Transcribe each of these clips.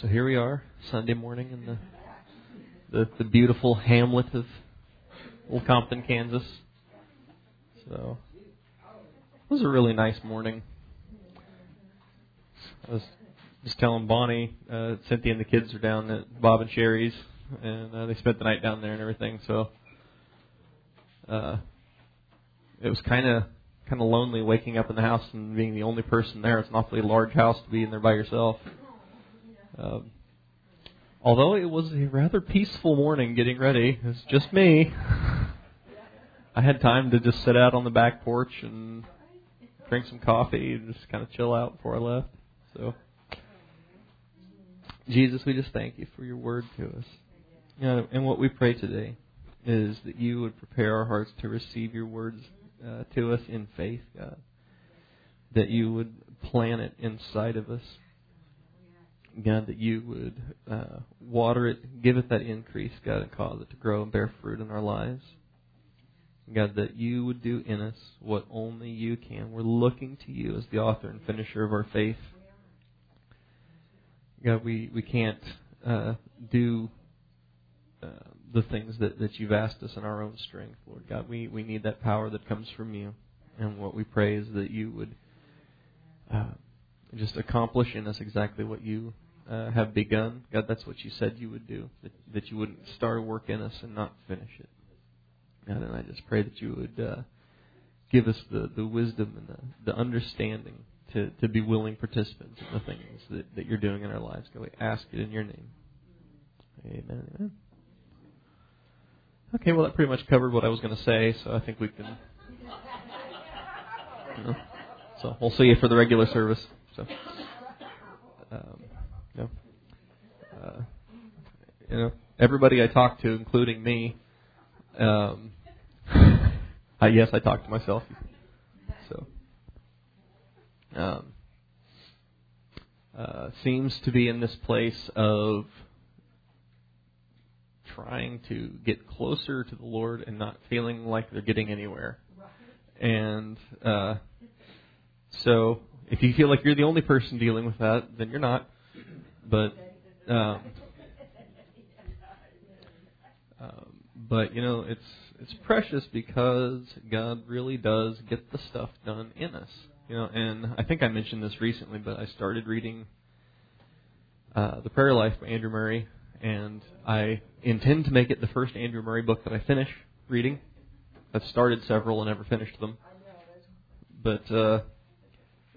So here we are, Sunday morning in the the, the beautiful hamlet of Old Compton, Kansas. So it was a really nice morning. I was just telling Bonnie, uh, Cynthia and the kids are down at Bob and Sherry's, and uh, they spent the night down there and everything. So uh, it was kind of kind of lonely waking up in the house and being the only person there. It's an awfully large house to be in there by yourself. Um, although it was a rather peaceful morning getting ready, it's just me. I had time to just sit out on the back porch and drink some coffee and just kind of chill out before I left. So, Jesus, we just thank you for your word to us. You know, and what we pray today is that you would prepare our hearts to receive your words uh, to us in faith, God. That you would plant it inside of us. God, that you would uh, water it, give it that increase, God, and cause it to grow and bear fruit in our lives. God, that you would do in us what only you can. We're looking to you as the author and finisher of our faith. God, we, we can't uh, do uh, the things that, that you've asked us in our own strength, Lord God. We, we need that power that comes from you. And what we pray is that you would uh, just accomplish in us exactly what you uh, have begun. God, that's what you said you would do, that, that you wouldn't start a work in us and not finish it. God, and I just pray that you would uh, give us the, the wisdom and the, the understanding to, to be willing participants in the things that, that you're doing in our lives. God, we ask it in your name. Amen. Amen. Okay, well, that pretty much covered what I was going to say, so I think we can. You know, so we'll see you for the regular service. So, um, you know, uh, you know, everybody I talk to, including me, um, I yes, I talk to myself. So, um, uh, seems to be in this place of trying to get closer to the Lord and not feeling like they're getting anywhere. And uh, so, if you feel like you're the only person dealing with that, then you're not. But um, but you know, it's it's precious because God really does get the stuff done in us. You know, and I think I mentioned this recently, but I started reading uh, The Prayer Life by Andrew Murray, and I intend to make it the first Andrew Murray book that I finish reading. I've started several and never finished them, but uh,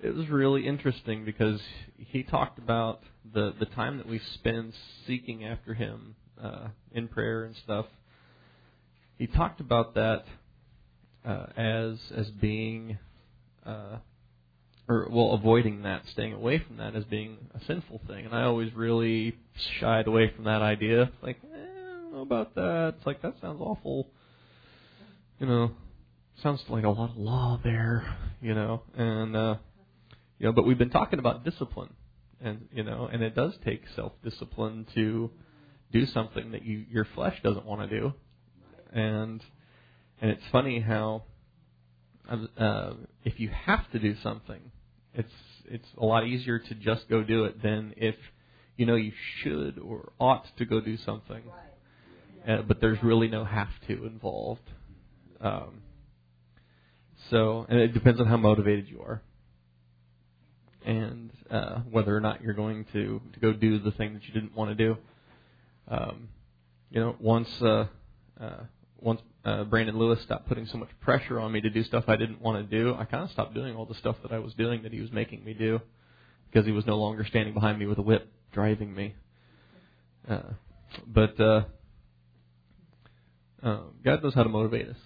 it was really interesting because he talked about the the time that we spend seeking after him uh, in prayer and stuff. He talked about that uh, as as being uh, or well, avoiding that, staying away from that as being a sinful thing. And I always really shied away from that idea. Like, eh, I don't know about that. It's like that sounds awful. You know, sounds like a lot of law there. You know, and uh, you know, but we've been talking about discipline, and you know, and it does take self-discipline to do something that you your flesh doesn't want to do, and and it's funny how uh, if you have to do something, it's it's a lot easier to just go do it than if you know you should or ought to go do something, uh, but there's really no have to involved. Um, so, and it depends on how motivated you are, and uh, whether or not you're going to to go do the thing that you didn't want to do. Um, you know, once uh, uh, once uh, Brandon Lewis stopped putting so much pressure on me to do stuff I didn't want to do, I kind of stopped doing all the stuff that I was doing that he was making me do because he was no longer standing behind me with a whip driving me. Uh, but uh, uh, God knows how to motivate us,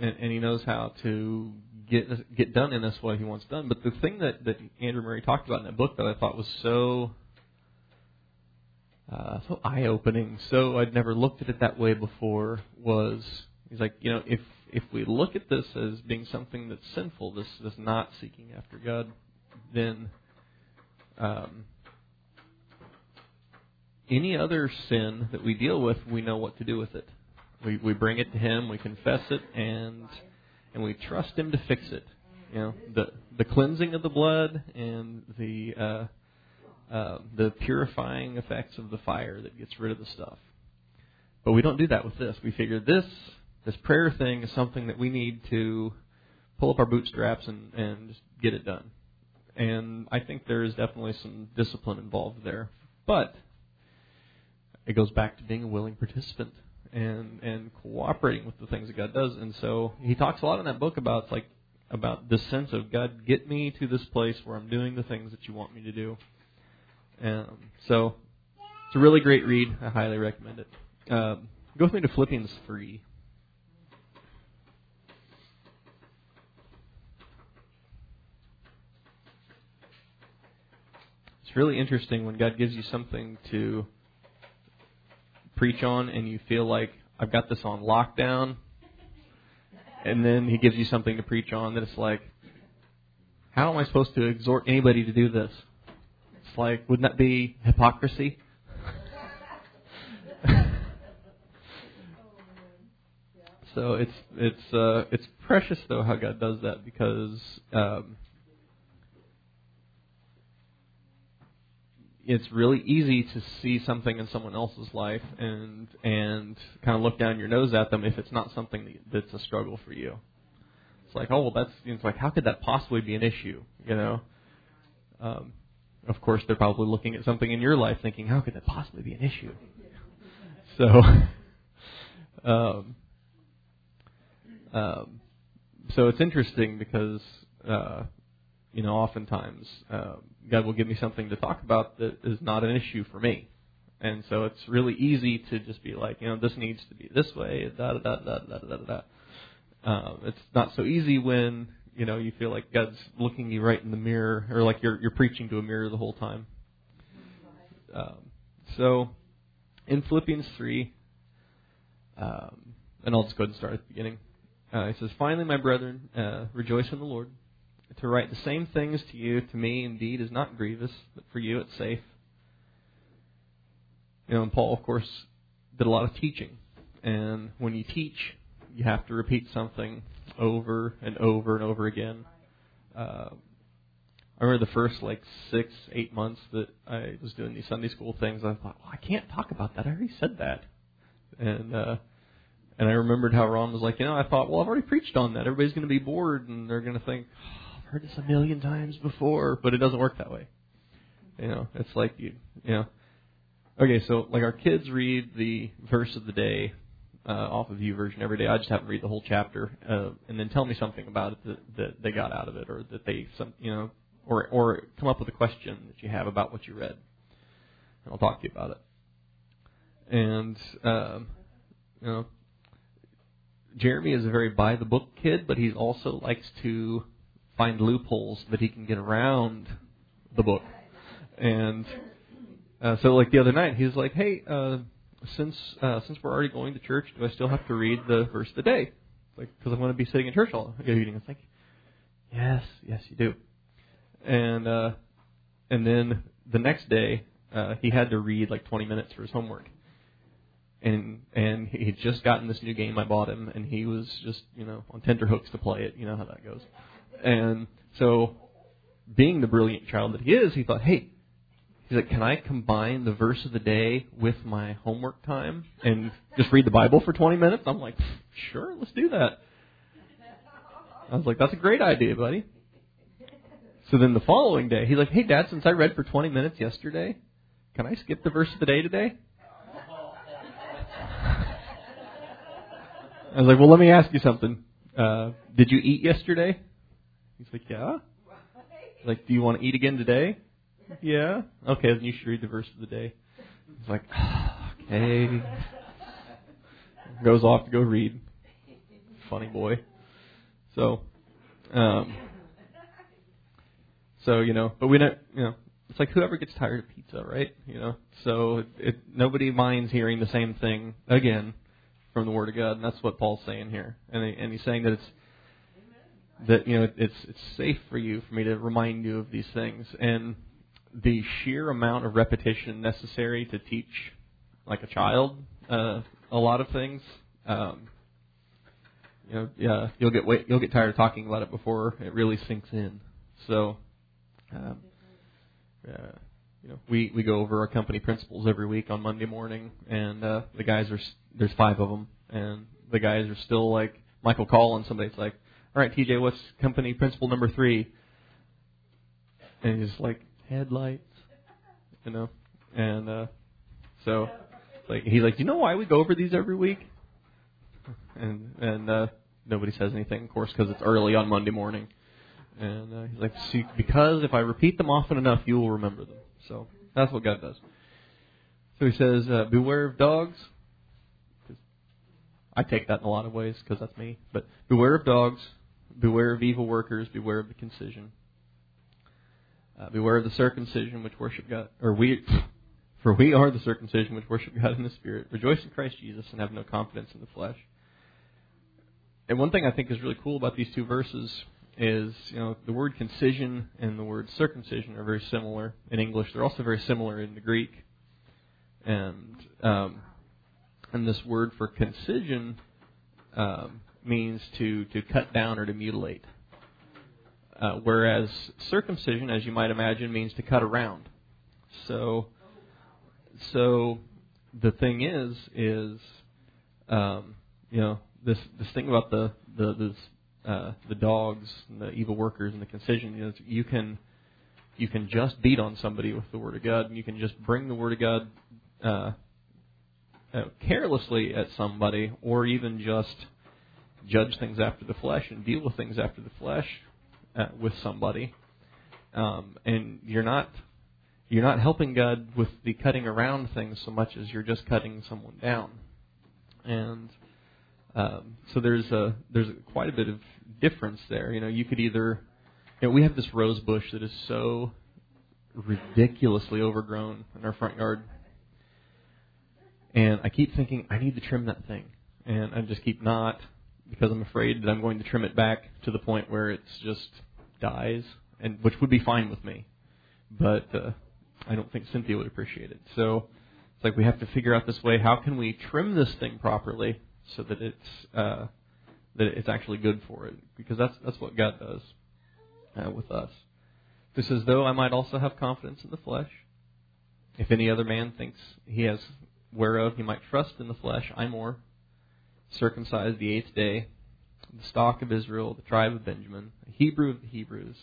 and, and He knows how to get get done in this what He wants done. But the thing that that Andrew Murray talked about in that book that I thought was so uh, so eye opening, so I'd never looked at it that way before was He's like, you know, if if we look at this as being something that's sinful, this this not seeking after God, then um, any other sin that we deal with, we know what to do with it. We we bring it to Him, we confess it, and and we trust Him to fix it. You know, the the cleansing of the blood and the uh, uh, the purifying effects of the fire that gets rid of the stuff. But we don't do that with this. We figure this this prayer thing is something that we need to pull up our bootstraps and, and just get it done. And I think there is definitely some discipline involved there. But it goes back to being a willing participant and and cooperating with the things that God does. And so he talks a lot in that book about like about this sense of God, get me to this place where I'm doing the things that you want me to do. Um, so it's a really great read. I highly recommend it. Um, go with me to Philippians three. It's really interesting when God gives you something to preach on and you feel like I've got this on lockdown and then he gives you something to preach on that it's like how am I supposed to exhort anybody to do this? It's like wouldn't that be hypocrisy? so it's it's uh it's precious though how God does that because um it's really easy to see something in someone else's life and and kind of look down your nose at them if it's not something that's a struggle for you. It's like, oh well, that's it's like how could that possibly be an issue? You know. Um, of course, they're probably looking at something in your life, thinking, how could that possibly be an issue? So, um, um, so it's interesting because uh, you know, oftentimes uh, God will give me something to talk about that is not an issue for me, and so it's really easy to just be like, you know, this needs to be this way, da da da da da da da. Um, it's not so easy when you know you feel like God's looking you right in the mirror, or like you're you're preaching to a mirror the whole time. Um, so, in Philippians three, um, and I'll just go ahead and start at the beginning. Uh, it says, "Finally, my brethren, uh, rejoice in the Lord." To write the same things to you, to me indeed, is not grievous, but for you it's safe. You know, and Paul, of course, did a lot of teaching. And when you teach, you have to repeat something over and over and over again. Uh, I remember the first like six, eight months that I was doing these Sunday school things. I thought, well, I can't talk about that. I already said that. And uh, and I remembered how Ron was like, you know, I thought, well, I've already preached on that. Everybody's going to be bored and they're going to think, heard this a million times before, but it doesn't work that way. You know, it's like you, you know. Okay, so like our kids read the verse of the day uh, off of YouVersion every day. I just have them read the whole chapter uh, and then tell me something about it that, that they got out of it, or that they, some, you know, or or come up with a question that you have about what you read, and I'll talk to you about it. And um, you know, Jeremy is a very by the book kid, but he also likes to find loopholes that he can get around the book. And uh, so, like the other night, he was like, "Hey, uh, since uh, since we're already going to church, do I still have to read the verse of the day? Like, because I'm going to be sitting in church all evening." It's like, "Yes, yes, you do." And uh, and then the next day, uh, he had to read like 20 minutes for his homework. And and he'd just gotten this new game I bought him, and he was just you know on tenterhooks to play it. You know how that goes. And so, being the brilliant child that he is, he thought, hey, he's like, can I combine the verse of the day with my homework time and just read the Bible for 20 minutes? I'm like, sure, let's do that. I was like, that's a great idea, buddy. So then the following day, he's like, hey, Dad, since I read for 20 minutes yesterday, can I skip the verse of the day today? I was like, well, let me ask you something. Uh, did you eat yesterday? He's like, yeah. Like, do you want to eat again today? Yeah. Okay, then you should read the verse of the day. He's like, okay. Goes off to go read. Funny boy. So, um, so you know, but we don't, you know, it's like whoever gets tired of pizza, right? You know, so it, it, nobody minds hearing the same thing again from the Word of God, and that's what Paul's saying here, and he, and he's saying that it's that you know it's it's safe for you for me to remind you of these things. And the sheer amount of repetition necessary to teach like a child uh, a lot of things um, you know yeah you'll get you'll get tired of talking about it before it really sinks in. So um, uh, you know, we we go over our company principles every week on Monday morning, and uh, the guys are there's five of them, and the guys are still like Michael calling somebody's like, all right, TJ, what's company principle number three? And he's like headlights, you know, and uh, so like he's like, you know why we go over these every week? And and uh, nobody says anything, of course, because it's early on Monday morning. And uh, he's like, See, because if I repeat them often enough, you will remember them. So that's what God does. So he says, uh, beware of dogs. I take that in a lot of ways because that's me. But beware of dogs, beware of evil workers, beware of the concision. Uh, beware of the circumcision which worship God, or we, for we are the circumcision which worship God in the Spirit. Rejoice in Christ Jesus and have no confidence in the flesh. And one thing I think is really cool about these two verses is, you know, the word concision and the word circumcision are very similar in English. They're also very similar in the Greek. And um, and this word for concision um, means to to cut down or to mutilate. Uh, whereas circumcision, as you might imagine, means to cut around. So, so the thing is, is um, you know this this thing about the the this, uh, the dogs and the evil workers and the concision is you can you can just beat on somebody with the word of God and you can just bring the word of God uh, uh, carelessly at somebody or even just judge things after the flesh and deal with things after the flesh uh, with somebody. Um, and you're not you're not helping God with the cutting around things so much as you're just cutting someone down. And um, so there's a there's a, quite a bit of difference there. You know, you could either you know we have this rose bush that is so ridiculously overgrown in our front yard, and I keep thinking I need to trim that thing, and I just keep not because I'm afraid that I'm going to trim it back to the point where it's just dies, and which would be fine with me, but uh, I don't think Cynthia would appreciate it. So it's like we have to figure out this way. How can we trim this thing properly? so that it's uh, that it's actually good for it, because that's that's what God does uh, with us. This says, though I might also have confidence in the flesh. If any other man thinks he has whereof he might trust in the flesh, I more circumcised the eighth day, the stock of Israel, the tribe of Benjamin, a Hebrew of the Hebrews,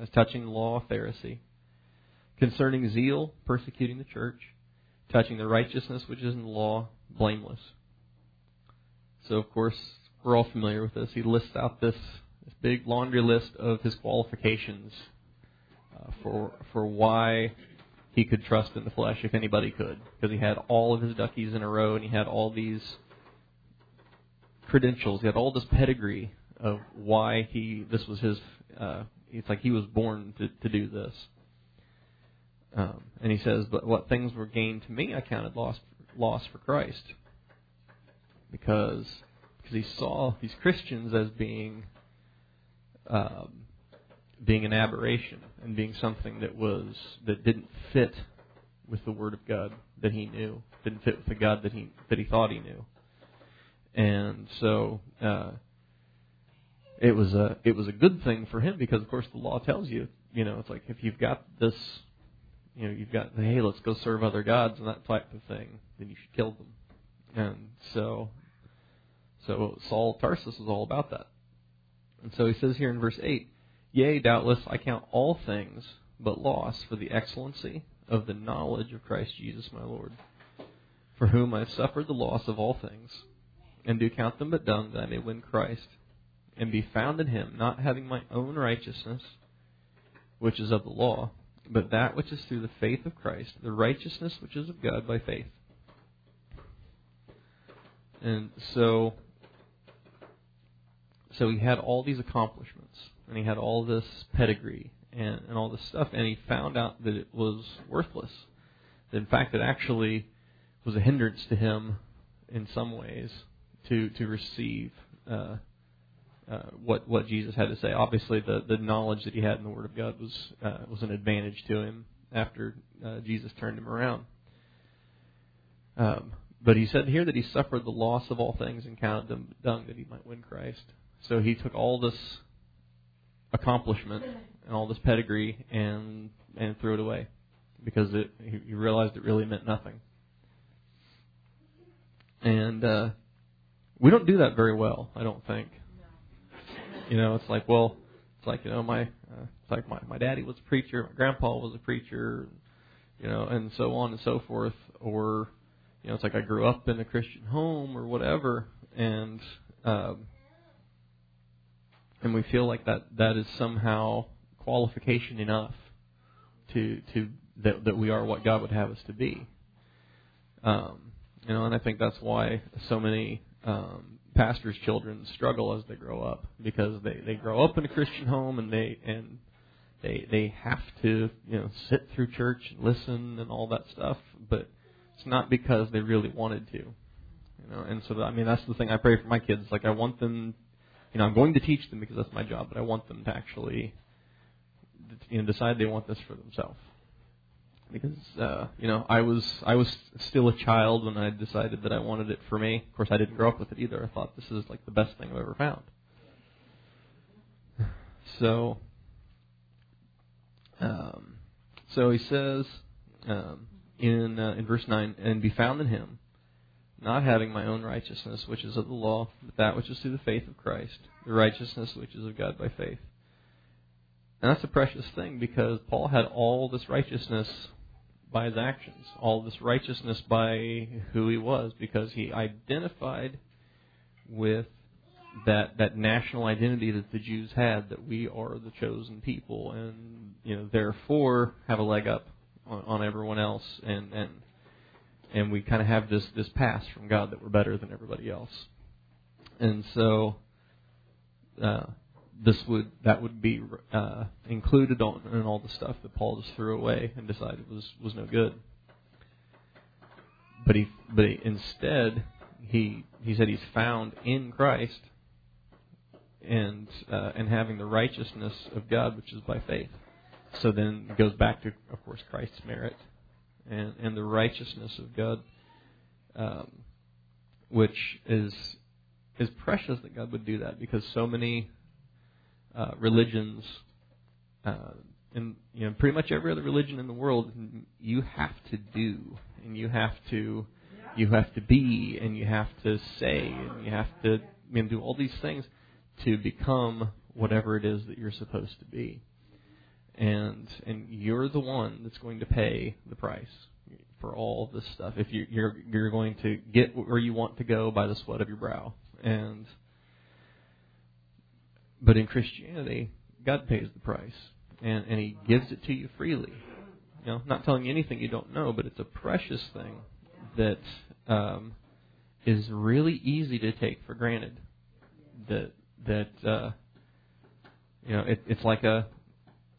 as touching the law, of Pharisee, concerning zeal, persecuting the church, touching the righteousness which is in the law, blameless. So, of course, we're all familiar with this. He lists out this, this big laundry list of his qualifications uh, for for why he could trust in the flesh, if anybody could, because he had all of his duckies in a row, and he had all these credentials. He had all this pedigree of why he this was his. Uh, it's like he was born to to do this. Um, and he says, "But what things were gained to me, I counted lost loss for Christ." because because he saw these Christians as being um, being an aberration and being something that was that didn't fit with the Word of God that he knew, didn't fit with the God that he that he thought he knew, and so uh, it was a it was a good thing for him because of course the law tells you you know it's like if you've got this you know you've got hey let's go serve other gods and that type of thing then you should kill them and so so Saul Tarsus is all about that. And so he says here in verse 8, Yea, doubtless I count all things but loss for the excellency of the knowledge of Christ Jesus my Lord, for whom I have suffered the loss of all things, and do count them but dung that I may win Christ, and be found in him, not having my own righteousness, which is of the law, but that which is through the faith of Christ, the righteousness which is of God by faith. And so so he had all these accomplishments and he had all this pedigree and, and all this stuff and he found out that it was worthless that in fact it actually was a hindrance to him in some ways to to receive uh, uh, what what Jesus had to say. Obviously, the the knowledge that he had in the Word of God was uh, was an advantage to him after uh, Jesus turned him around. Um, but he said here that he suffered the loss of all things and counted them dung that he might win Christ. So he took all this accomplishment and all this pedigree and and threw it away because it he, realized it really meant nothing. And uh, we don't do that very well, I don't think. You know, it's like, well, it's like you know, my uh, it's like my my daddy was a preacher, my grandpa was a preacher, you know, and so on and so forth. Or, you know, it's like I grew up in a Christian home or whatever, and um, and we feel like that that is somehow qualification enough to to that that we are what God would have us to be. Um, you know, and I think that's why so many um, pastors' children struggle as they grow up because they they grow up in a Christian home and they and they they have to you know sit through church and listen and all that stuff, but it's not because they really wanted to. You know, and so I mean that's the thing I pray for my kids. Like I want them, you know, I'm going to teach them because that's my job, but I want them to actually, you know, decide they want this for themselves because uh, you know I was I was still a child when I decided that I wanted it for me. Of course, I didn't grow up with it either. I thought this is like the best thing I've ever found. So, um, so he says um, in uh, in verse nine, and be found in Him, not having my own righteousness, which is of the law, but that which is through the faith of Christ, the righteousness which is of God by faith. And that's a precious thing because Paul had all this righteousness by his actions, all this righteousness by who he was, because he identified with that that national identity that the Jews had, that we are the chosen people, and you know therefore have a leg up on, on everyone else, and and and we kind of have this this pass from God that we're better than everybody else, and so. Uh, this would that would be uh, included on in all the stuff that Paul just threw away and decided was was no good. But he but he, instead he he said he's found in Christ and uh, and having the righteousness of God which is by faith. So then it goes back to of course Christ's merit and and the righteousness of God, um, which is is precious that God would do that because so many uh, religions, uh, and you know, pretty much every other religion in the world, you have to do, and you have to, you have to be, and you have to say, and you have to you know, do all these things to become whatever it is that you're supposed to be. And and you're the one that's going to pay the price for all this stuff. If you, you're you're going to get where you want to go by the sweat of your brow, and but in Christianity, God pays the price, and and He gives it to you freely. You know, not telling you anything you don't know, but it's a precious thing that um, is really easy to take for granted. That that uh, you know, it, it's like a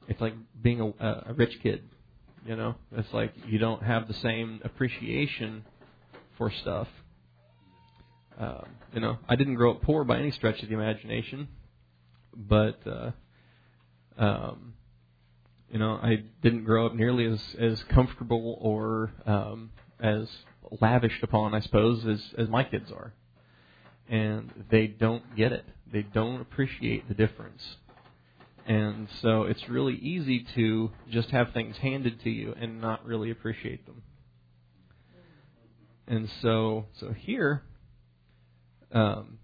it's like being a, a rich kid. You know, it's like you don't have the same appreciation for stuff. Um, you know, I didn't grow up poor by any stretch of the imagination but uh, um, you know, I didn't grow up nearly as as comfortable or um, as lavished upon, I suppose, as as my kids are, and they don't get it. They don't appreciate the difference. And so it's really easy to just have things handed to you and not really appreciate them. And so, so here, um,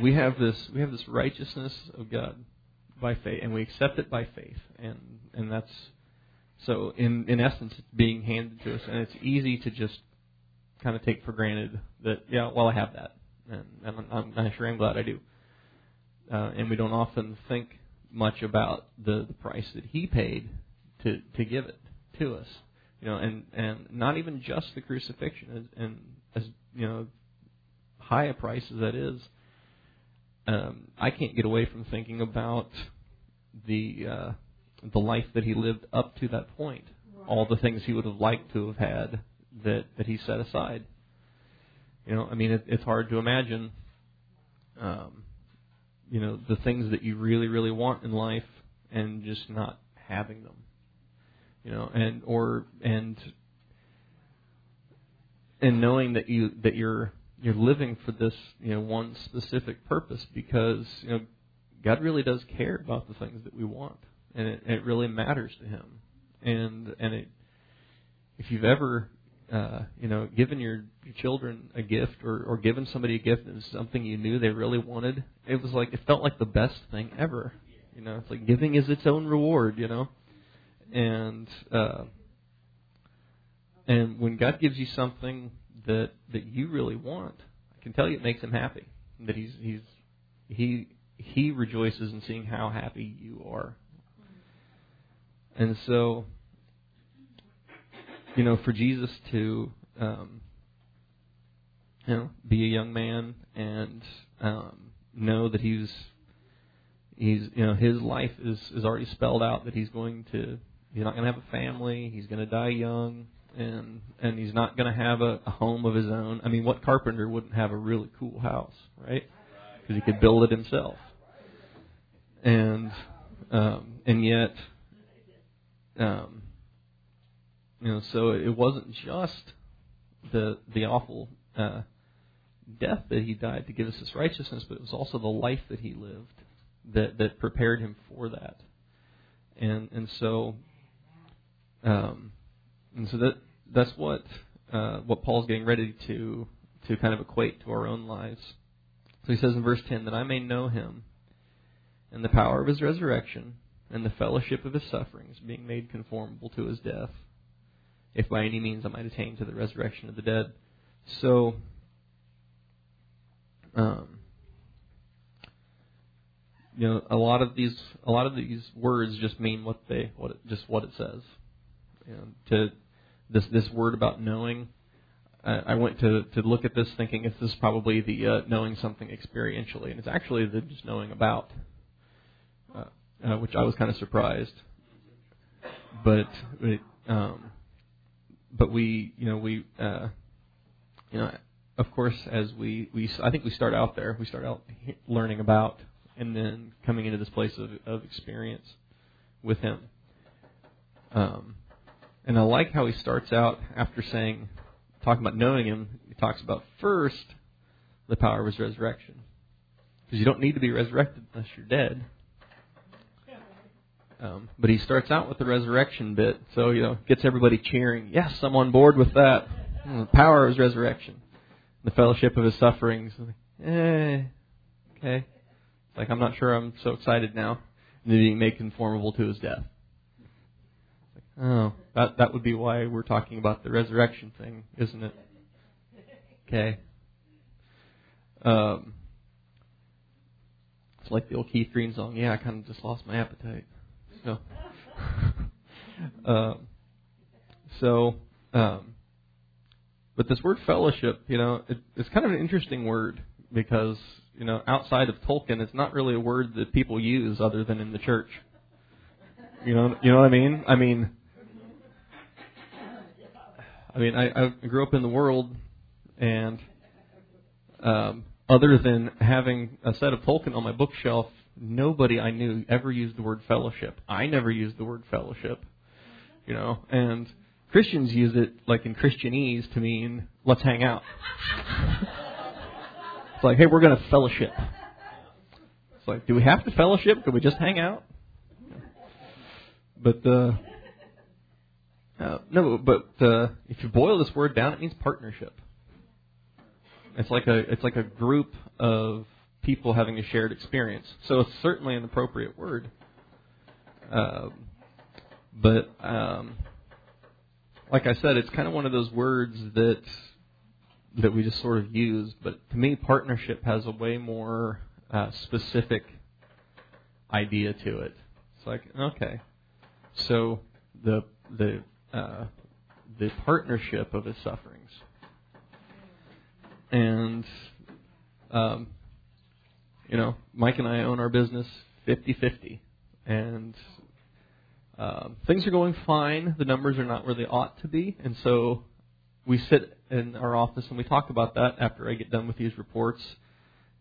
we have this we have this righteousness of God by faith, and we accept it by faith, and and that's so in in essence it's being handed to us, and it's easy to just kind of take for granted that yeah, well I have that, and, and I'm, I'm sure I'm glad I do, uh, and we don't often think much about the the price that He paid to to give it to us, you know, and and not even just the crucifixion, and as you know, high a price as that is um, I can't get away from thinking about the uh, the life that he lived up to that point, right. all the things he would have liked to have had that that he set aside. You know, I mean, it, it's hard to imagine, um, you know, the things that you really, really want in life and just not having them. You know, and or and and knowing that you that you're you're living for this you know one specific purpose because you know God really does care about the things that we want and it, it really matters to him and and it if you've ever uh, you know given your, your children a gift or, or given somebody a gift and something you knew they really wanted, it was like it felt like the best thing ever. You know, it's like giving is its own reward. You know, and uh, and when God gives you something that that you really want, I can tell you it makes Him happy. That He's He's He He rejoices in seeing how happy you are. And so you know, for Jesus to, um, you know, be a young man and um, know that he's he's you know his life is is already spelled out that he's going to he's not going to have a family he's going to die young and and he's not going to have a, a home of his own. I mean what carpenter wouldn't have a really cool house right? Because he could build it himself. And um and yet um you know, so it wasn't just the the awful uh, death that he died to give us this righteousness, but it was also the life that he lived that that prepared him for that. And and so um, and so that that's what uh, what Paul's getting ready to to kind of equate to our own lives. So he says in verse 10 that I may know him and the power of his resurrection and the fellowship of his sufferings, being made conformable to his death if by any means I might attain to the resurrection of the dead. So, um, you know, a lot of these a lot of these words just mean what they what it, just what it says. You know, to this this word about knowing, I went to to look at this thinking this is probably the uh, knowing something experientially, and it's actually the just knowing about, uh, uh, which I was kind of surprised. But it, um, but we, you know, we, uh, you know, of course, as we, we, I think we start out there. We start out learning about, and then coming into this place of, of experience with Him. Um, and I like how he starts out after saying, talking about knowing Him. He talks about first the power of His resurrection, because you don't need to be resurrected unless you're dead. Um, but he starts out with the resurrection bit, so you know gets everybody cheering. Yes, I'm on board with that. The power of his resurrection, the fellowship of his sufferings. Eh, okay. Like I'm not sure I'm so excited now. And then being made conformable to his death. Oh, that that would be why we're talking about the resurrection thing, isn't it? Okay. Um, it's like the old Keith Green song. Yeah, I kind of just lost my appetite. No. um, so, um, but this word fellowship, you know, it, it's kind of an interesting word because you know, outside of Tolkien, it's not really a word that people use other than in the church. You know, you know what I mean? I mean, I mean, I, I grew up in the world, and um, other than having a set of Tolkien on my bookshelf nobody I knew ever used the word fellowship. I never used the word fellowship, you know, and Christians use it like in Christianese to mean let's hang out. it's like, hey, we're going to fellowship. It's like, do we have to fellowship? Can we just hang out? But uh, uh, no, but uh, if you boil this word down, it means partnership. It's like a it's like a group of people having a shared experience. So it's certainly an appropriate word. Um, but um, like I said, it's kind of one of those words that that we just sort of use. But to me, partnership has a way more uh, specific idea to it. It's like okay, so the the uh, the partnership of his sufferings, and um, you know, Mike and I own our business 50-50, and uh, things are going fine. The numbers are not where they ought to be, and so we sit in our office and we talk about that after I get done with these reports.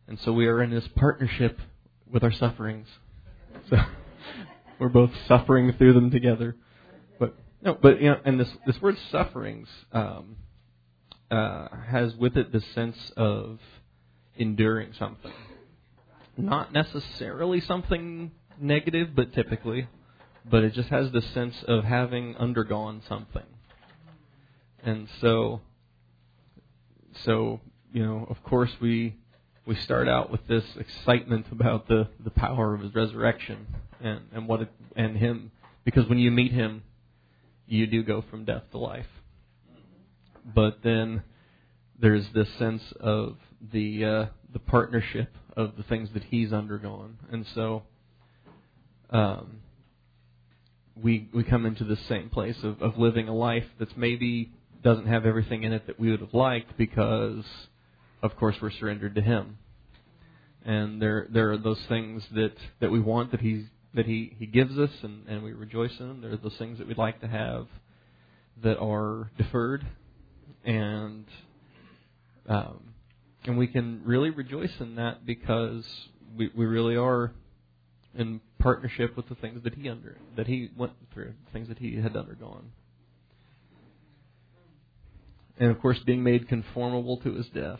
And so we are in this partnership with our sufferings. So we're both suffering through them together. No, but you know, and this this word sufferings um, uh, has with it the sense of enduring something not necessarily something negative, but typically. But it just has the sense of having undergone something. And so, so you know, of course we we start out with this excitement about the the power of his resurrection and and what it, and him because when you meet him, you do go from death to life. But then there's this sense of the uh, the partnership of the things that he's undergone, and so um, we we come into the same place of, of living a life that's maybe doesn't have everything in it that we would have liked because, of course, we're surrendered to Him, and there there are those things that that we want that He that He He gives us, and and we rejoice in them. There are those things that we'd like to have that are deferred, and um, and we can really rejoice in that because we, we really are in partnership with the things that he under that he went through, things that he had undergone. And of course, being made conformable to his death.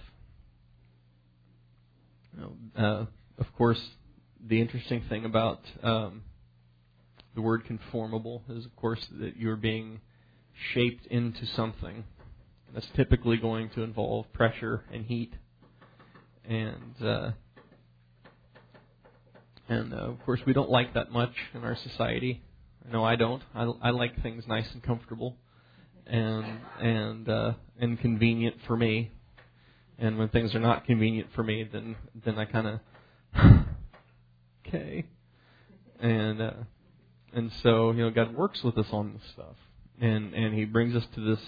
You know, uh, of course, the interesting thing about um, the word conformable is, of course, that you're being shaped into something. That's typically going to involve pressure and heat and uh, and uh, of course we don't like that much in our society. I know I don't. I, I like things nice and comfortable, and and uh, and convenient for me. And when things are not convenient for me, then then I kind of okay, and uh, and so you know God works with us on this stuff, and and He brings us to this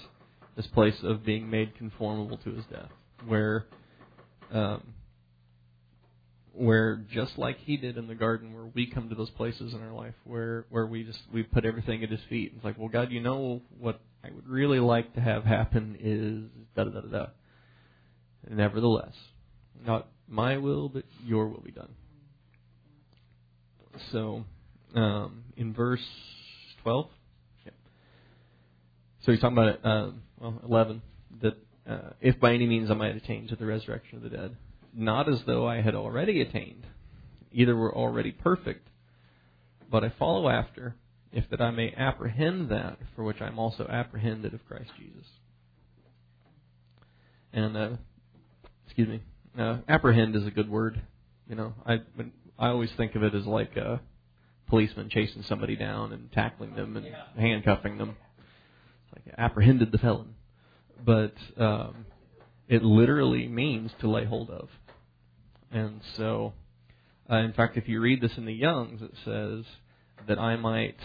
this place of being made conformable to His death, where um, where just like he did in the garden, where we come to those places in our life where where we just we put everything at his feet. It's like, well, God, you know what I would really like to have happen is da da da da. Nevertheless, not my will, but your will be done. So, um, in verse twelve, yeah. so he's talking about uh, well eleven that uh, if by any means I might attain to the resurrection of the dead, not as though I had already attained, either were already perfect, but I follow after, if that I may apprehend that for which I am also apprehended of Christ Jesus. And uh, excuse me, uh, apprehend is a good word. You know, I when, I always think of it as like a policeman chasing somebody down and tackling them and handcuffing them. It's like apprehended the felon but um, it literally means to lay hold of. And so, uh, in fact, if you read this in the Young's, it says that I might,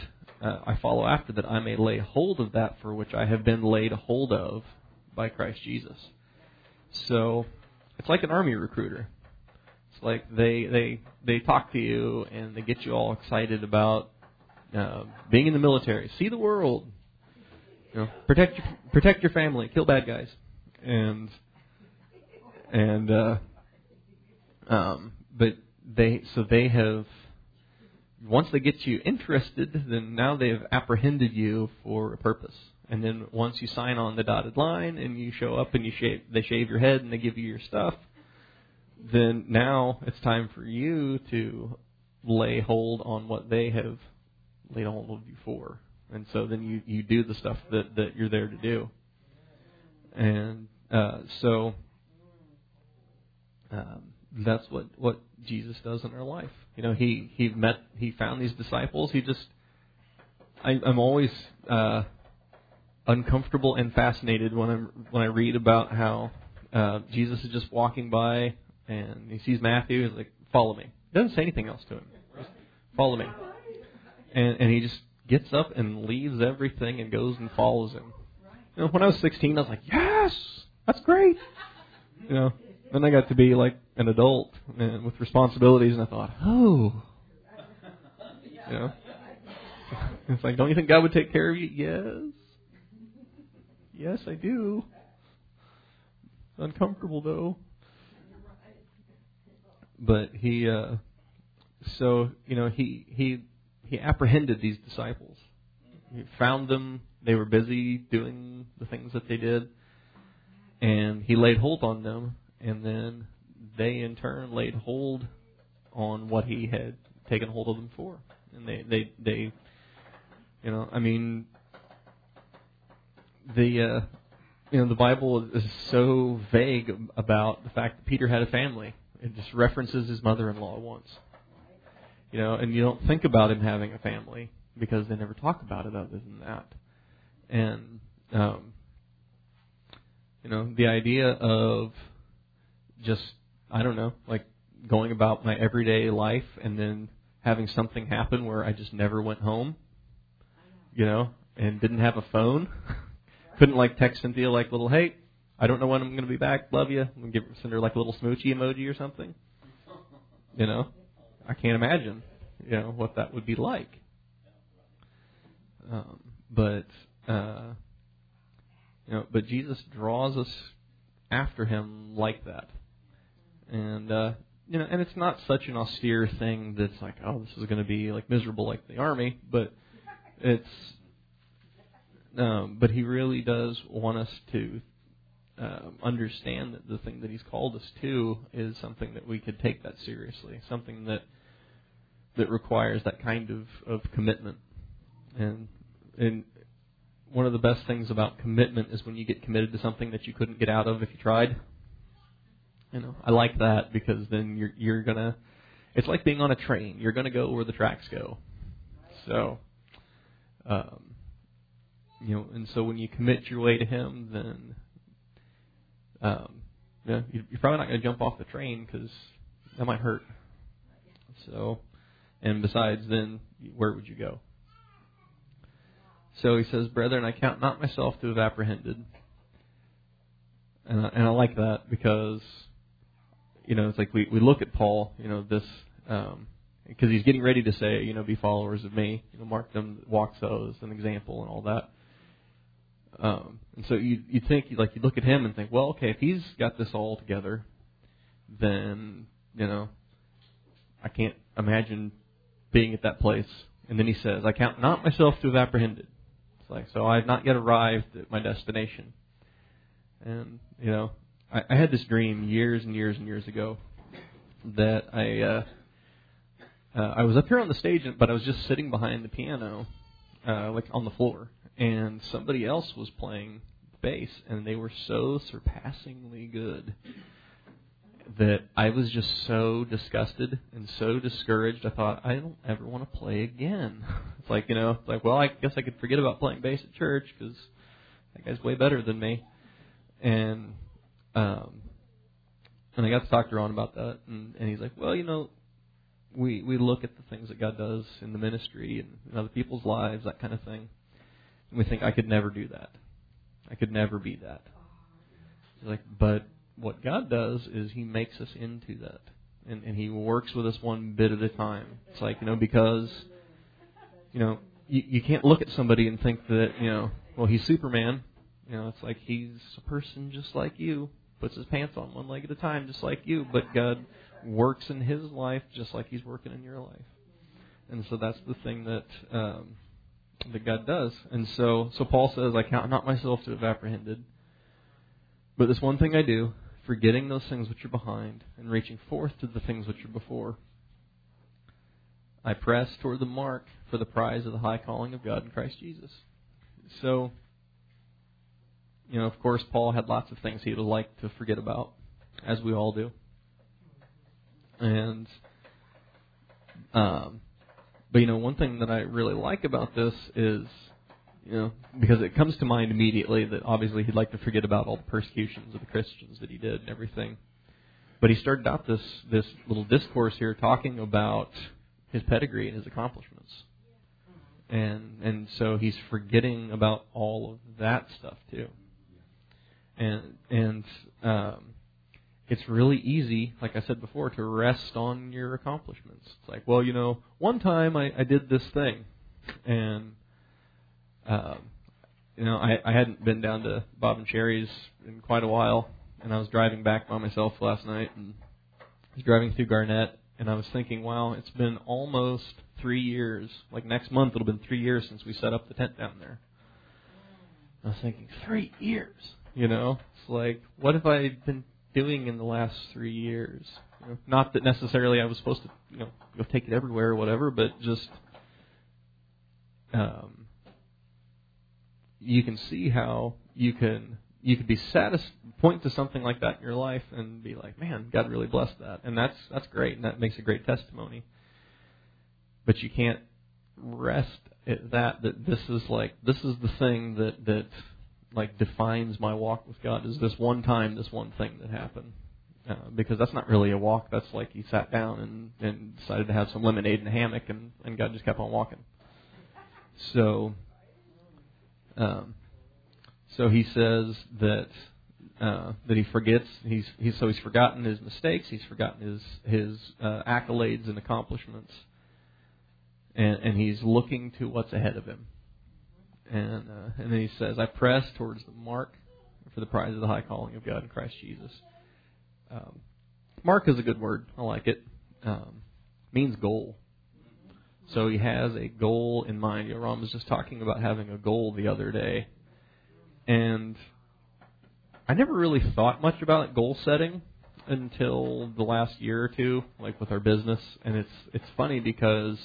uh, I follow after that I may lay hold of that for which I have been laid hold of by Christ Jesus. So, it's like an army recruiter. Like they they they talk to you and they get you all excited about uh, being in the military. See the world, you know, protect your protect your family, kill bad guys, and and uh, um, but they so they have once they get you interested, then now they've apprehended you for a purpose. And then once you sign on the dotted line and you show up and you shave, they shave your head and they give you your stuff, then now it's time for you to lay hold on what they have laid hold of you for. And so then you you do the stuff that that you're there to do. And uh, so um, that's what what Jesus does in our life. You know he he met he found these disciples. He just I, I'm always uh, uncomfortable and fascinated when I'm when I read about how uh, Jesus is just walking by and he sees Matthew he's like follow me doesn't say anything else to him just follow me and and he just gets up and leaves everything and goes and follows him. You know, when I was 16, I was like, yes, that's great. You know, then I got to be like an adult and with responsibilities, and I thought, oh, you know, it's like, don't you think God would take care of you? Yes, yes, I do. It's uncomfortable though. But he, uh, so you know, he he he apprehended these disciples. He found them. They were busy doing the things that they did. And he laid hold on them. And then they, in turn, laid hold on what he had taken hold of them for. And they, they, they you know, I mean, the, uh, you know, the Bible is so vague about the fact that Peter had a family. It just references his mother-in-law once. You know, and you don't think about him having a family because they never talk about it other than that. And um, you know, the idea of just I don't know, like going about my everyday life and then having something happen where I just never went home, you know, and didn't have a phone. Couldn't like text Cynthia like little, hey, I don't know when I'm going to be back. Love you. And give send her like a little smoochy emoji or something. You know, I can't imagine, you know, what that would be like. Um, but uh, you know, but Jesus draws us after Him like that, and uh, you know, and it's not such an austere thing that's like, oh, this is going to be like miserable like the army, but it's, um, but He really does want us to um, understand that the thing that He's called us to is something that we could take that seriously, something that that requires that kind of of commitment, and and one of the best things about commitment is when you get committed to something that you couldn't get out of if you tried. You know, I like that because then you're you're gonna. It's like being on a train. You're gonna go where the tracks go. So, um, you know, and so when you commit your way to Him, then, um, you know, you're probably not gonna jump off the train because that might hurt. So, and besides, then where would you go? So he says, Brethren, I count not myself to have apprehended. And I, and I like that because, you know, it's like we, we look at Paul, you know, this, um, because he's getting ready to say, you know, be followers of me, you know, mark them, walk so as an example and all that. Um, and so you you think like you look at him and think, well, okay, if he's got this all together, then you know, I can't imagine being at that place. And then he says, I count not myself to have apprehended It's like. So I have not yet arrived at my destination. And you know, I, I had this dream years and years and years ago that I uh, uh, I was up here on the stage, but I was just sitting behind the piano, uh, like on the floor, and somebody else was playing bass, and they were so surpassingly good that I was just so disgusted and so discouraged. I thought I don't ever want to play again. It's like you know, it's like well, I guess I could forget about playing bass at church because that guy's way better than me. And um, and I got to talk to Ron about that, and, and he's like, well, you know, we we look at the things that God does in the ministry and in other people's lives, that kind of thing, and we think I could never do that. I could never be that. Like, but what God does is He makes us into that, and and He works with us one bit at a time. It's like you know because you know you, you can't look at somebody and think that you know well he's Superman. You know it's like he's a person just like you, puts his pants on one leg at a time just like you, but God works in his life just like He's working in your life, and so that's the thing that. Um, that God does. And so so Paul says, I count not myself to have apprehended. But this one thing I do, forgetting those things which are behind and reaching forth to the things which are before. I press toward the mark for the prize of the high calling of God in Christ Jesus. So, you know, of course, Paul had lots of things he would like to forget about, as we all do. And, um, but you know, one thing that I really like about this is you know, because it comes to mind immediately that obviously he'd like to forget about all the persecutions of the Christians that he did and everything. But he started out this this little discourse here talking about his pedigree and his accomplishments. And and so he's forgetting about all of that stuff too. And and um it's really easy, like I said before, to rest on your accomplishments. It's like, well, you know, one time I, I did this thing, and um, you know, I, I hadn't been down to Bob and Sherry's in quite a while, and I was driving back by myself last night, and I was driving through Garnett, and I was thinking, wow, it's been almost three years. Like next month, it'll been three years since we set up the tent down there. I was thinking, three years. You know, it's like, what have I been doing in the last three years? You know, not that necessarily I was supposed to, you know, go take it everywhere or whatever, but just um, you can see how you can you could be satis- point to something like that in your life and be like, man, God really blessed that, and that's that's great, and that makes a great testimony. But you can't rest at that that this is like this is the thing that that like defines my walk with God is this one time, this one thing that happened. Uh, because that's not really a walk. That's like he sat down and, and decided to have some lemonade in a hammock, and, and God just kept on walking. So, um, so he says that uh, that he forgets. He's, he's so he's forgotten his mistakes. He's forgotten his his uh, accolades and accomplishments, and and he's looking to what's ahead of him. And uh, and then he says, "I press towards the mark for the prize of the high calling of God in Christ Jesus." Um, mark is a good word. I like it. Um, means goal. So he has a goal in mind. You know, Ron was just talking about having a goal the other day, and I never really thought much about goal setting until the last year or two, like with our business. And it's it's funny because,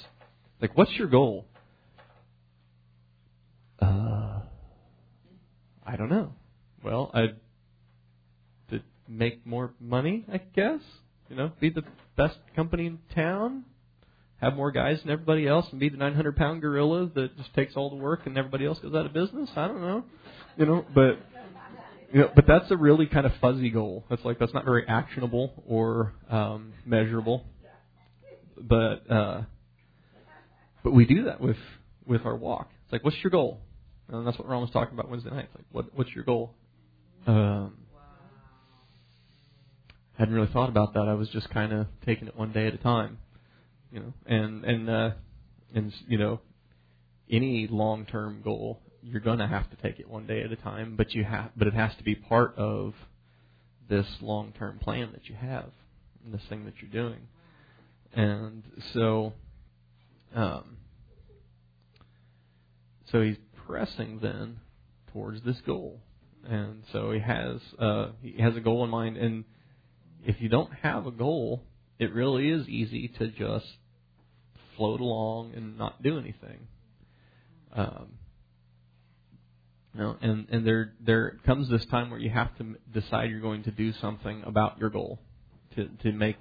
like, what's your goal? I don't know. Well, I to make more money, I guess. You know, be the best company in town, have more guys than everybody else, and be the 900 pound gorilla that just takes all the work and everybody else goes out of business. I don't know. You know, but you know, but that's a really kind of fuzzy goal. That's like that's not very actionable or um, measurable. But uh, but we do that with with our walk. It's like, what's your goal? And that's what Ron was talking about Wednesday night. Like, what what's your goal? Um, hadn't really thought about that. I was just kind of taking it one day at a time, you know. And and uh, and you know, any long term goal, you're gonna have to take it one day at a time. But you have, but it has to be part of this long term plan that you have, and this thing that you're doing. And so, um, so he's pressing then towards this goal, and so he has uh, he has a goal in mind. And if you don't have a goal, it really is easy to just float along and not do anything. Um, you know, and and there there comes this time where you have to decide you're going to do something about your goal, to to make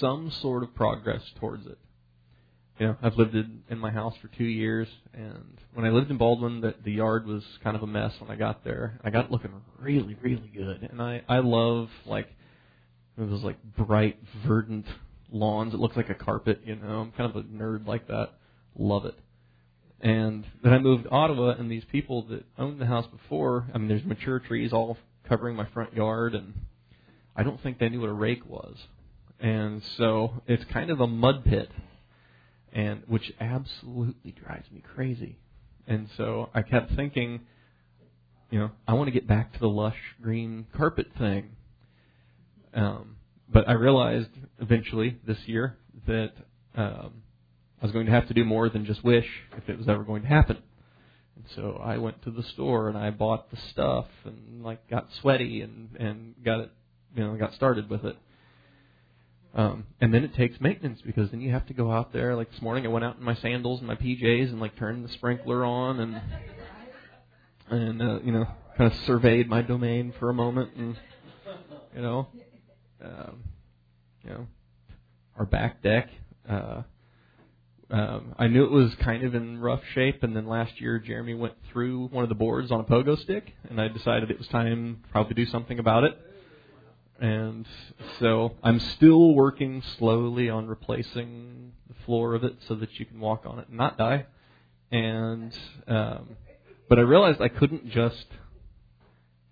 some sort of progress towards it you know, I've lived in, in my house for two years, and when I lived in Baldwin, the, the yard was kind of a mess when I got there. I got it looking really, really good, and I I love like those like bright verdant lawns. It looks like a carpet, you know. I'm kind of a nerd like that. Love it. And then I moved to Ottawa, and these people that owned the house before, I mean, there's mature trees all covering my front yard, and I don't think they knew what a rake was. And so it's kind of a mud pit and which absolutely drives me crazy. And so I kept thinking, you know, I want to get back to the lush green carpet thing. Um, but I realized eventually this year that um, I was going to have to do more than just wish if it was ever going to happen. And so I went to the store and I bought the stuff and like got sweaty and and got it, you know, got started with it. Um, and then it takes maintenance because then you have to go out there. Like this morning, I went out in my sandals and my PJs and like turned the sprinkler on and and uh, you know kind of surveyed my domain for a moment and you know um, you know our back deck. Uh, um, I knew it was kind of in rough shape, and then last year Jeremy went through one of the boards on a pogo stick, and I decided it was time probably to do something about it. And so I'm still working slowly on replacing the floor of it so that you can walk on it and not die. And um, but I realized I couldn't just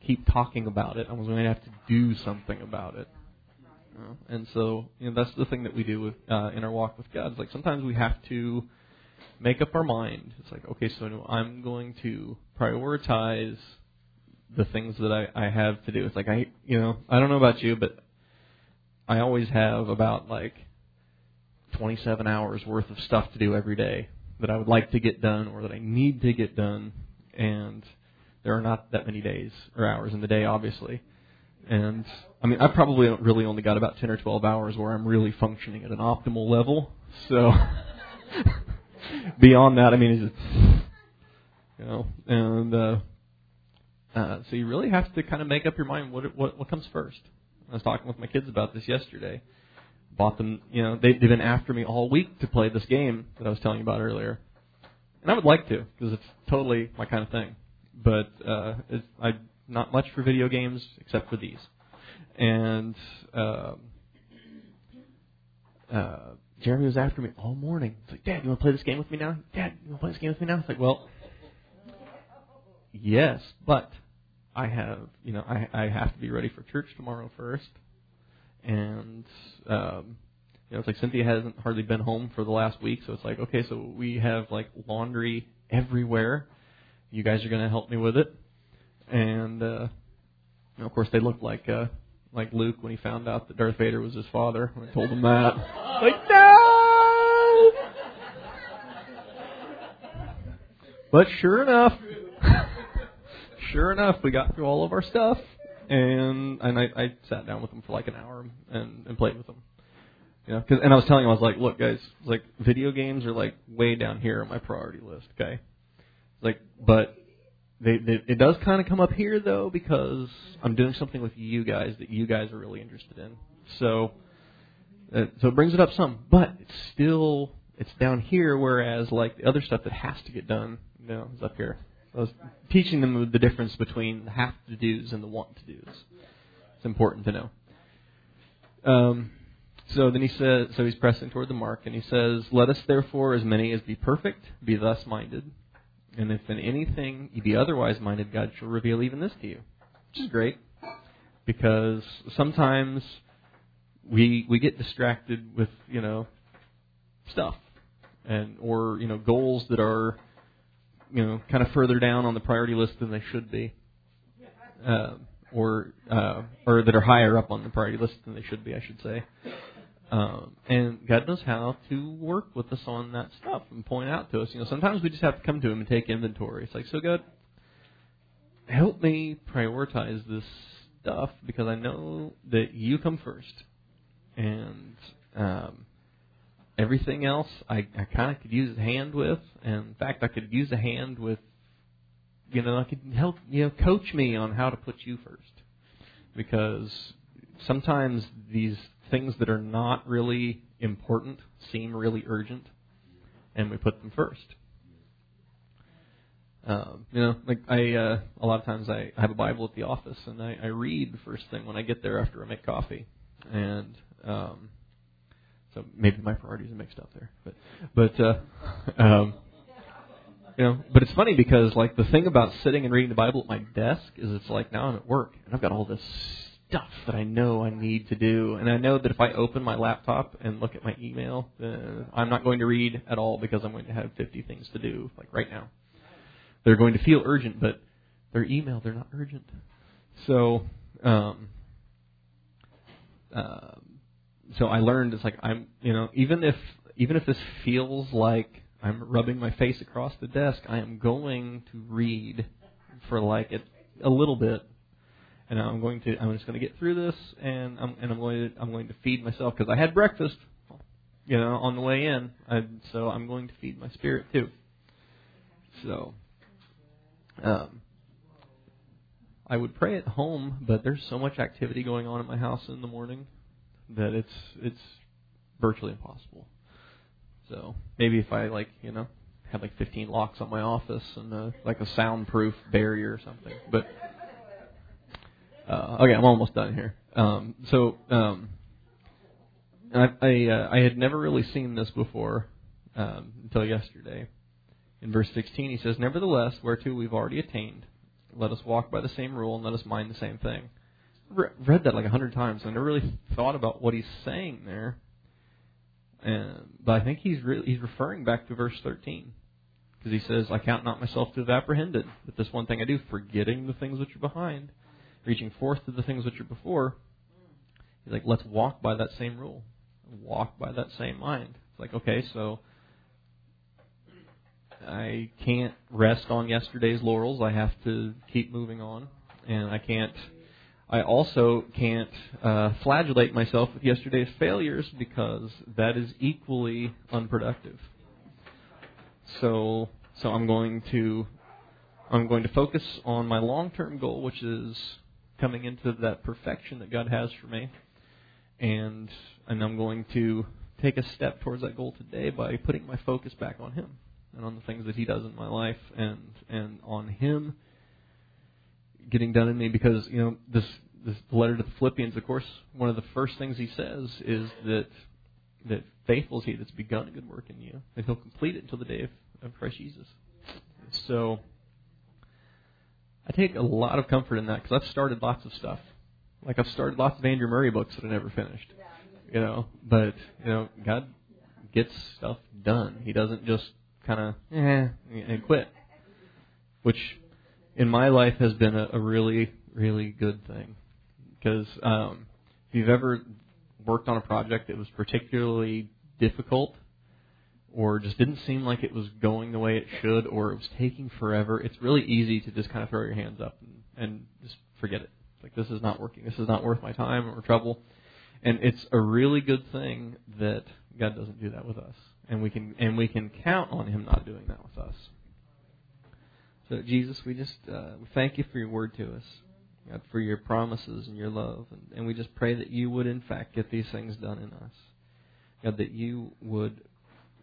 keep talking about it. I was going to have to do something about it. And so you know that's the thing that we do with, uh, in our walk with God. It's like sometimes we have to make up our mind. It's like okay, so I'm going to prioritize the things that I, I have to do. It's like I, you know, I don't know about you, but I always have about like 27 hours worth of stuff to do every day that I would like to get done or that I need to get done, and there are not that many days or hours in the day, obviously. And I mean, I probably really only got about 10 or 12 hours where I'm really functioning at an optimal level. So beyond that, I mean, it's you know, and uh, uh, so you really have to kind of make up your mind what what what comes first. I was talking with my kids about this yesterday. Bought them, you know, they, they've been after me all week to play this game that I was telling you about earlier, and I would like to because it's totally my kind of thing. But uh, it's, I not much for video games except for these, and. Um, uh, Jeremy was after me all morning. He's like, Dad, you want to play this game with me now? Dad, you want to play this game with me now? It's like, well, yes, but I have, you know, I I have to be ready for church tomorrow first, and um, you know, it's like Cynthia hasn't hardly been home for the last week, so it's like, okay, so we have like laundry everywhere. You guys are going to help me with it, and uh, of course they look like uh, like Luke when he found out that Darth Vader was his father. When I told him that, like no. But sure enough, sure enough, we got through all of our stuff, and and I, I sat down with them for like an hour and and played with them. You know, cause, and I was telling him, I was like, look, guys, like video games are like way down here on my priority list. Okay, like, but they, they, it does kind of come up here though because I'm doing something with you guys that you guys are really interested in. So, uh, so it brings it up some, but it's still it's down here. Whereas like the other stuff that has to get done, you know, is up here. I was teaching them the difference between the have to dos and the want to dos. It's important to know. Um, so then he says, so he's pressing toward the mark, and he says, "Let us therefore, as many as be perfect, be thus minded." And if in anything you be otherwise minded, God shall reveal even this to you. Which is great. Because sometimes we we get distracted with, you know, stuff. And or, you know, goals that are you know, kind of further down on the priority list than they should be. Uh, or uh, or that are higher up on the priority list than they should be, I should say. Um, and God knows how to work with us on that stuff and point out to us. You know, sometimes we just have to come to Him and take inventory. It's like, so God, help me prioritize this stuff because I know that You come first, and um, everything else I, I kind of could use a hand with. And in fact, I could use a hand with, you know, I could help you know coach me on how to put You first because sometimes these things that are not really important seem really urgent, and we put them first. Um, you know, like I, uh, a lot of times I, I have a Bible at the office, and I, I read the first thing when I get there after I make coffee, and um, so maybe my priorities are mixed up there, but but uh, um, you know, but it's funny because like the thing about sitting and reading the Bible at my desk is it's like now I'm at work and I've got all this stuff that I know I need to do. And I know that if I open my laptop and look at my email, uh, I'm not going to read at all because I'm going to have 50 things to do, like right now. They're going to feel urgent, but they're email, they're not urgent. So, um, uh, so I learned it's like I'm, you know, even if even if this feels like I'm rubbing my face across the desk, I am going to read for like a, a little bit and I'm going to I'm just going to get through this, and I'm and I'm going to I'm going to feed myself because I had breakfast, you know, on the way in. I, so I'm going to feed my spirit too. So, um, I would pray at home, but there's so much activity going on in my house in the morning that it's it's virtually impossible. So maybe if I like you know had like 15 locks on my office and uh, like a soundproof barrier or something, but uh, okay, I'm almost done here. Um, so um, I I, uh, I had never really seen this before um, until yesterday. In verse 16, he says, "Nevertheless, whereto we've already attained, let us walk by the same rule and let us mind the same thing." Re- read that like a hundred times. I never really thought about what he's saying there. And, but I think he's re- he's referring back to verse 13 because he says, "I count not myself to have apprehended, but this one thing I do, forgetting the things which are behind." reaching forth to the things which are before. He's like, let's walk by that same rule, walk by that same mind. It's like, okay, so I can't rest on yesterday's laurels. I have to keep moving on, and I can't. I also can't uh, flagellate myself with yesterday's failures because that is equally unproductive. So, so I'm going to I'm going to focus on my long term goal, which is coming into that perfection that God has for me. And and I'm going to take a step towards that goal today by putting my focus back on Him and on the things that He does in my life and and on Him getting done in me because you know this this letter to the Philippians, of course, one of the first things he says is that that faithful is he that's begun a good work in you, and he'll complete it until the day of, of Christ Jesus. So I take a lot of comfort in that because I've started lots of stuff. Like I've started lots of Andrew Murray books that I never finished. You know, but you know, God gets stuff done. He doesn't just kind of eh and quit, which in my life has been a, a really really good thing because um, if you've ever worked on a project that was particularly difficult or just didn't seem like it was going the way it should or it was taking forever, it's really easy to just kind of throw your hands up and, and just forget it. Like this is not working. This is not worth my time or trouble. And it's a really good thing that God doesn't do that with us. And we can and we can count on him not doing that with us. So Jesus, we just uh, thank you for your word to us. God, for your promises and your love. And, and we just pray that you would, in fact, get these things done in us. God, that you would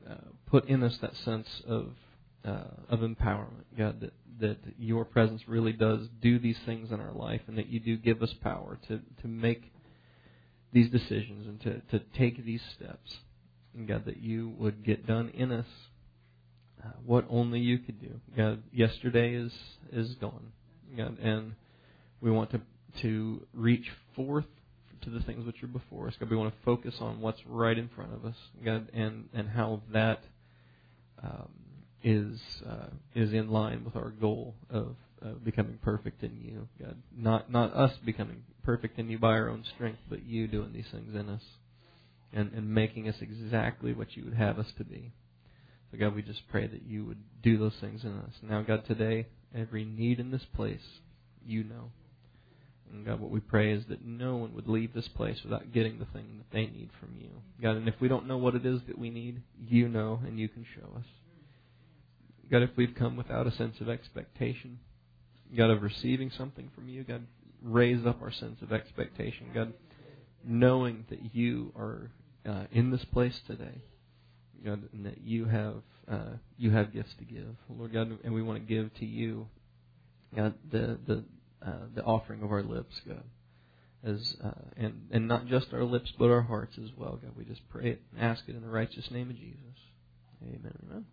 uh, put in us that sense of uh, of empowerment, God, that that your presence really does do these things in our life, and that you do give us power to to make these decisions and to to take these steps, and God, that you would get done in us uh, what only you could do. God, yesterday is is gone, God, and we want to to reach forth to the things which are before us. God, we want to focus on what's right in front of us, God, and and how that um, is uh, is in line with our goal of uh, becoming perfect in you, God. Not not us becoming perfect in you by our own strength, but you doing these things in us, and and making us exactly what you would have us to be. So God, we just pray that you would do those things in us. Now, God, today every need in this place, you know. And God, what we pray is that no one would leave this place without getting the thing that they need from you. God, and if we don't know what it is that we need, you know and you can show us. God, if we've come without a sense of expectation, God, of receiving something from you, God, raise up our sense of expectation. God, knowing that you are uh, in this place today, God, and that you have uh, you have gifts to give, Lord God, and we want to give to you, God, the the uh, the offering of our lips, God. As uh, and and not just our lips, but our hearts as well, God. We just pray it and ask it in the righteous name of Jesus. Amen. Amen.